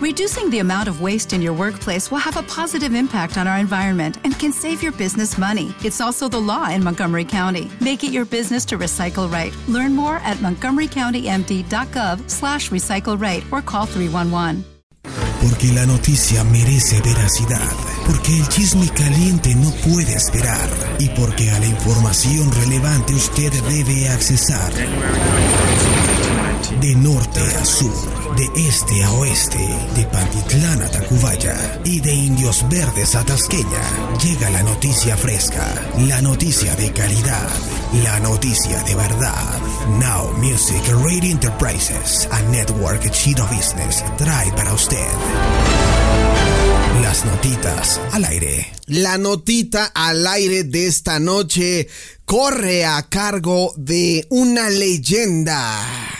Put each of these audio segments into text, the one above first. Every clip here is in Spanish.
Reducing the amount of waste in your workplace will have a positive impact on our environment and can save your business money. It's also the law in Montgomery County. Make it your business to recycle right. Learn more at montgomerycountymd.gov slash recycle right or call 311. Porque la noticia merece veracidad. Porque el chisme caliente no puede esperar. Y porque a la información relevante usted debe accesar. De norte a sur, de este a oeste, de Pantitlán a Tacubaya y de Indios Verdes a Tasqueña, llega la noticia fresca, la noticia de calidad, la noticia de verdad. Now Music Radio Enterprises, a network chino business, trae para usted. Las notitas al aire. La notita al aire de esta noche corre a cargo de una leyenda.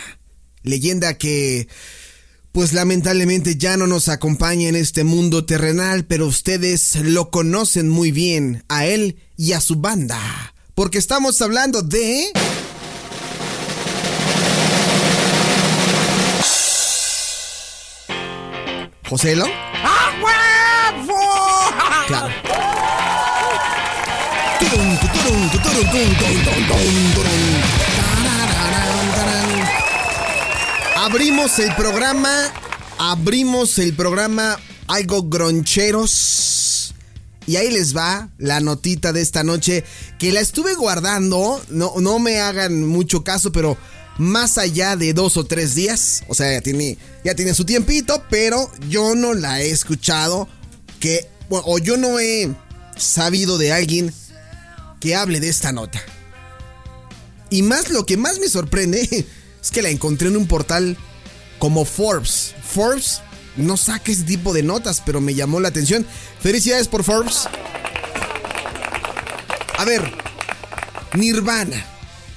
Leyenda que, pues lamentablemente ya no nos acompaña en este mundo terrenal, pero ustedes lo conocen muy bien, a él y a su banda. Porque estamos hablando de... ¿Joselo? ¡Ah! Claro. Abrimos el programa, abrimos el programa algo groncheros. Y ahí les va la notita de esta noche que la estuve guardando. No, no me hagan mucho caso, pero más allá de dos o tres días. O sea, ya tiene, ya tiene su tiempito, pero yo no la he escuchado. Que, o yo no he sabido de alguien que hable de esta nota. Y más lo que más me sorprende es que la encontré en un portal como Forbes. Forbes no saca ese tipo de notas, pero me llamó la atención. Felicidades por Forbes. A ver, Nirvana.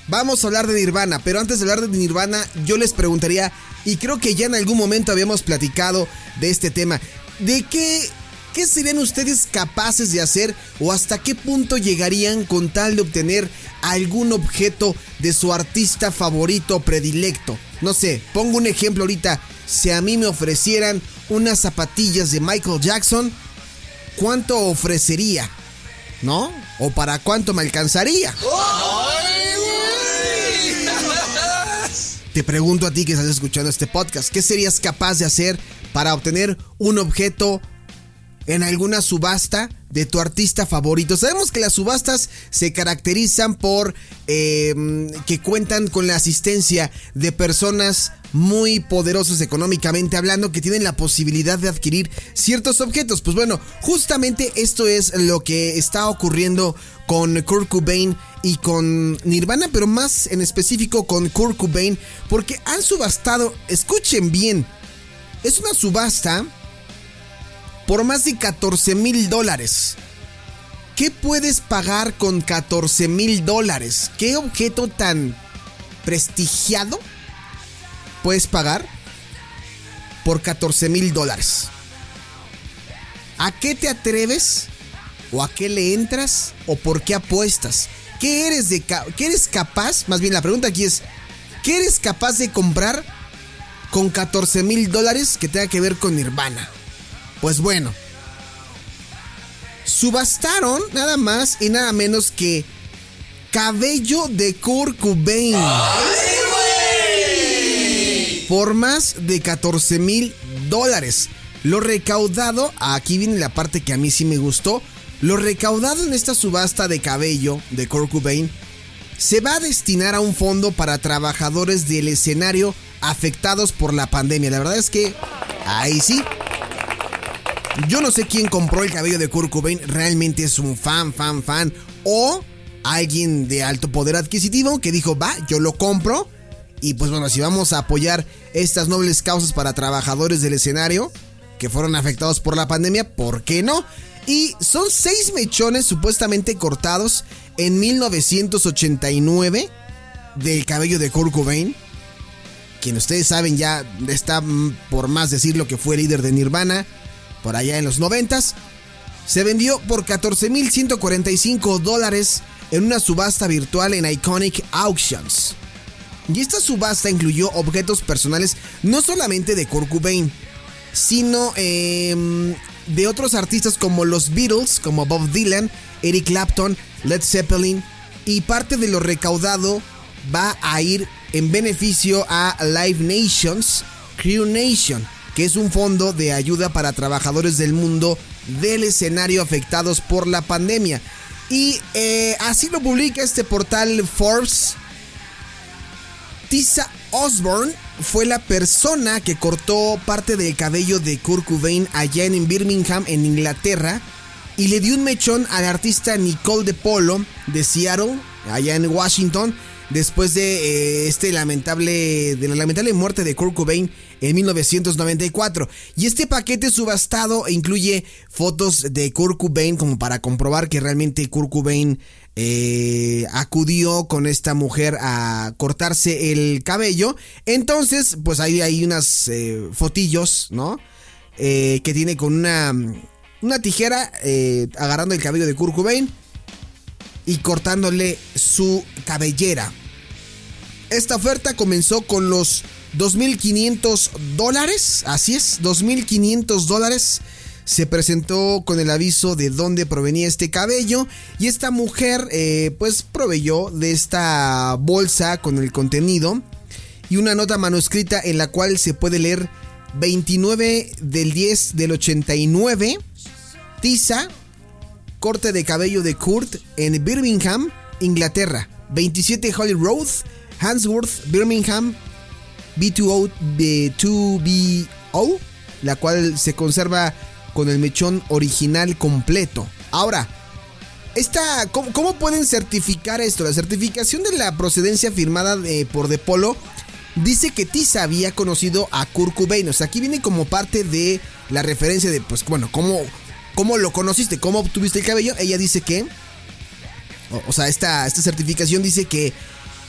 Vamos a hablar de Nirvana, pero antes de hablar de Nirvana, yo les preguntaría, y creo que ya en algún momento habíamos platicado de este tema, ¿de qué, qué serían ustedes capaces de hacer o hasta qué punto llegarían con tal de obtener algún objeto de su artista favorito predilecto? No sé, pongo un ejemplo ahorita, si a mí me ofrecieran unas zapatillas de Michael Jackson, ¿cuánto ofrecería? ¿No? ¿O para cuánto me alcanzaría? Te pregunto a ti que estás escuchando este podcast, ¿qué serías capaz de hacer para obtener un objeto en alguna subasta de tu artista favorito? Sabemos que las subastas se caracterizan por eh, que cuentan con la asistencia de personas muy poderosas económicamente hablando que tienen la posibilidad de adquirir ciertos objetos. Pues bueno, justamente esto es lo que está ocurriendo con Kurt Cobain y con Nirvana, pero más en específico con Kurt Cobain, porque han subastado, escuchen bien, es una subasta por más de 14 mil dólares. ¿Qué puedes pagar con 14 mil dólares? ¿Qué objeto tan prestigiado puedes pagar por 14 mil dólares? ¿A qué te atreves? ¿O a qué le entras? ¿O por qué apuestas? ¿Qué eres, de ¿Qué eres capaz? Más bien la pregunta aquí es, ¿qué eres capaz de comprar con 14 mil dólares que tenga que ver con Nirvana? Pues bueno, subastaron nada más y nada menos que cabello de Kurt Cobain. Por más de 14 mil dólares. Lo recaudado, aquí viene la parte que a mí sí me gustó. Lo recaudado en esta subasta de cabello de Kurt Cobain se va a destinar a un fondo para trabajadores del escenario afectados por la pandemia. La verdad es que ahí sí. Yo no sé quién compró el cabello de Kurt Cobain, realmente es un fan, fan, fan. O alguien de alto poder adquisitivo que dijo, va, yo lo compro. Y pues bueno, si vamos a apoyar estas nobles causas para trabajadores del escenario que fueron afectados por la pandemia, ¿por qué no? Y son seis mechones supuestamente cortados en 1989 del cabello de Kurt Cobain. Quien ustedes saben ya está por más decir lo que fue líder de Nirvana por allá en los 90 Se vendió por 14.145 dólares en una subasta virtual en Iconic Auctions. Y esta subasta incluyó objetos personales no solamente de Kurt Cobain, sino em, de otros artistas como los Beatles, como Bob Dylan, Eric Clapton, Led Zeppelin, y parte de lo recaudado va a ir en beneficio a Live Nations, Crew Nation, que es un fondo de ayuda para trabajadores del mundo del escenario afectados por la pandemia. Y eh, así lo publica este portal Forbes. Tisa Osborne fue la persona que cortó parte del cabello de Kurt Cobain allá en Birmingham, en Inglaterra, y le dio un mechón al artista Nicole de Polo de Seattle, allá en Washington, después de eh, este lamentable de la lamentable muerte de Kurt Cobain en 1994. Y este paquete subastado incluye fotos de Kurt Cobain como para comprobar que realmente Kurt Cobain eh, acudió con esta mujer a cortarse el cabello. Entonces, pues ahí hay unas eh, fotillos, ¿no? que tiene con una, una tijera agarrando el cabello de Kurt Cobain y cortándole su cabellera. Esta oferta comenzó con los 2.500 dólares, así es, 2.500 dólares. Se presentó con el aviso de dónde provenía este cabello y esta mujer eh, pues proveyó de esta bolsa con el contenido y una nota manuscrita en la cual se puede leer 29 del 10 del 89, tiza, corte de cabello de Kurt en Birmingham, Inglaterra. 27 Holly Road, Hansworth, Birmingham, B2O, B2BO, la cual se conserva con el mechón original completo. Ahora, esta, ¿cómo, pueden certificar esto? La certificación de la procedencia firmada por De Polo dice que Tisa había conocido a Kurt Cobain. O sea, aquí viene como parte de la referencia de, pues, bueno, cómo, ¿Cómo lo conociste? ¿Cómo obtuviste el cabello? Ella dice que. O, sea, esta, esta certificación dice que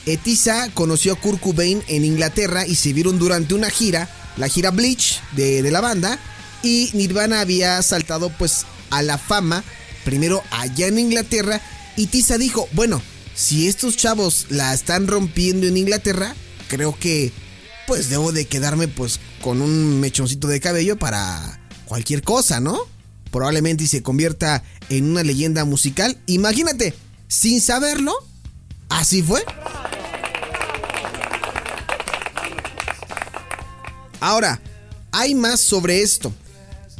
Etisa conoció a Kurt Cobain en Inglaterra y se vieron durante una gira, la gira Bleach de, de la banda. Y Nirvana había saltado pues a la fama, primero allá en Inglaterra. Y Tisa dijo: Bueno, si estos chavos la están rompiendo en Inglaterra, creo que pues debo de quedarme pues con un mechoncito de cabello para cualquier cosa, ¿no? probablemente se convierta en una leyenda musical. Imagínate, sin saberlo, así fue. Ahora, hay más sobre esto.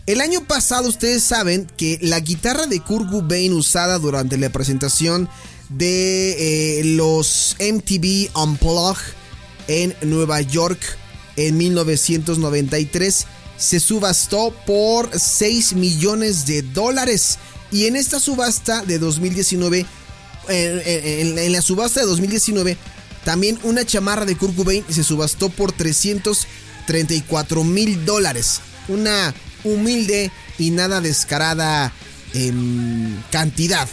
El año pasado ustedes saben que la guitarra de Kurt Cobain usada durante la presentación de eh, los MTV Unplugged en Nueva York en 1993 se subastó por 6 millones de dólares. Y en esta subasta de 2019, en, la subasta de 2019, también una chamarra de Kurt Cobain se subastó por 334 mil dólares. Una humilde y nada descarada en cantidad.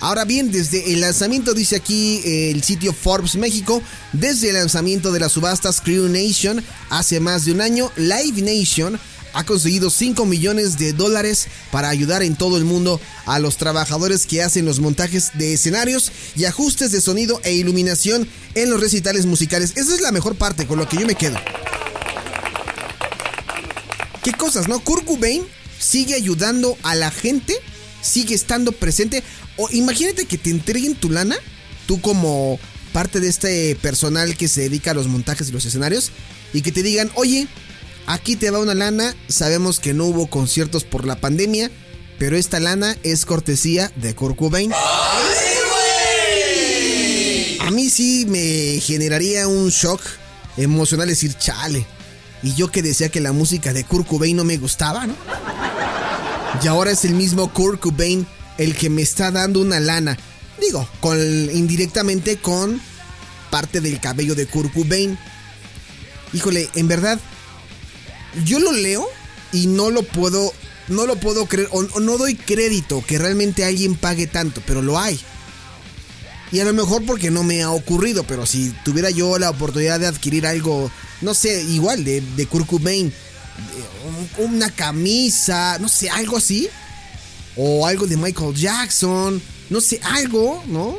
Ahora bien, desde el lanzamiento, dice aquí eh, el sitio Forbes México, desde el lanzamiento de la subasta Crew Nation hace más de un año, Live Nation ha conseguido 5 millones de dólares para ayudar en todo el mundo a los trabajadores que hacen los montajes de escenarios y ajustes de sonido e iluminación en los recitales musicales. Esa es la mejor parte con lo que yo me quedo. ¿Qué cosas, no? Kurt Cobain sigue ayudando a la gente, sigue estando presente. O imagínate que te entreguen tu lana, tú como parte de este personal que se dedica a los montajes y los escenarios, y que te digan, oye, aquí te va una lana, sabemos que no hubo conciertos por la pandemia, pero esta lana es cortesía de Kurt Cobain. A mí sí me generaría un shock emocional decir, chale. Y yo que decía que la música de Kurt Cobain no me gustaba, ¿no? Y ahora es el mismo Kurt Cobain el que me está dando una lana. Digo, con, indirectamente con parte del cabello de Kurt Cobain. Híjole, en verdad, yo lo leo y no lo puedo, no lo puedo creer, o, no doy crédito que realmente alguien pague tanto, pero lo hay. Y a lo mejor porque no me ha ocurrido, pero si tuviera yo la oportunidad de adquirir algo, no sé, igual de, de Kurt una camisa, no sé, algo así, o algo de Michael Jackson, no sé, algo, ¿no?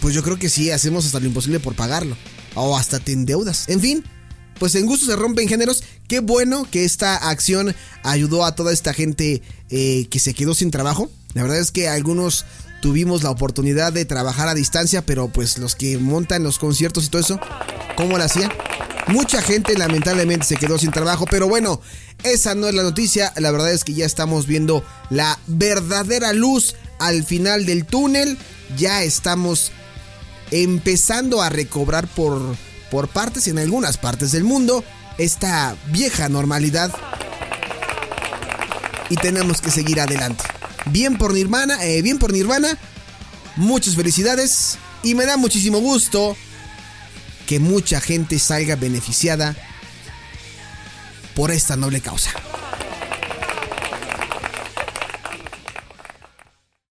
Pues yo creo que sí, hacemos hasta lo imposible por pagarlo. O hasta te endeudas. En fin, pues en gusto se rompen géneros. Qué bueno que esta acción ayudó a toda esta gente eh, que se quedó sin trabajo. La verdad es que algunos tuvimos la oportunidad de trabajar a distancia, pero pues los que montan los conciertos y todo eso, ¿cómo lo hacían? Mucha gente lamentablemente se quedó sin trabajo, pero bueno, esa no es la noticia. La verdad es que ya estamos viendo la verdadera luz al final del túnel. Ya estamos empezando a recobrar por, por partes en algunas partes del mundo esta vieja normalidad. Y tenemos que seguir adelante. Bien por Nirvana, eh, bien por Nirvana. Muchas felicidades y me da muchísimo gusto que mucha gente salga beneficiada por esta noble causa.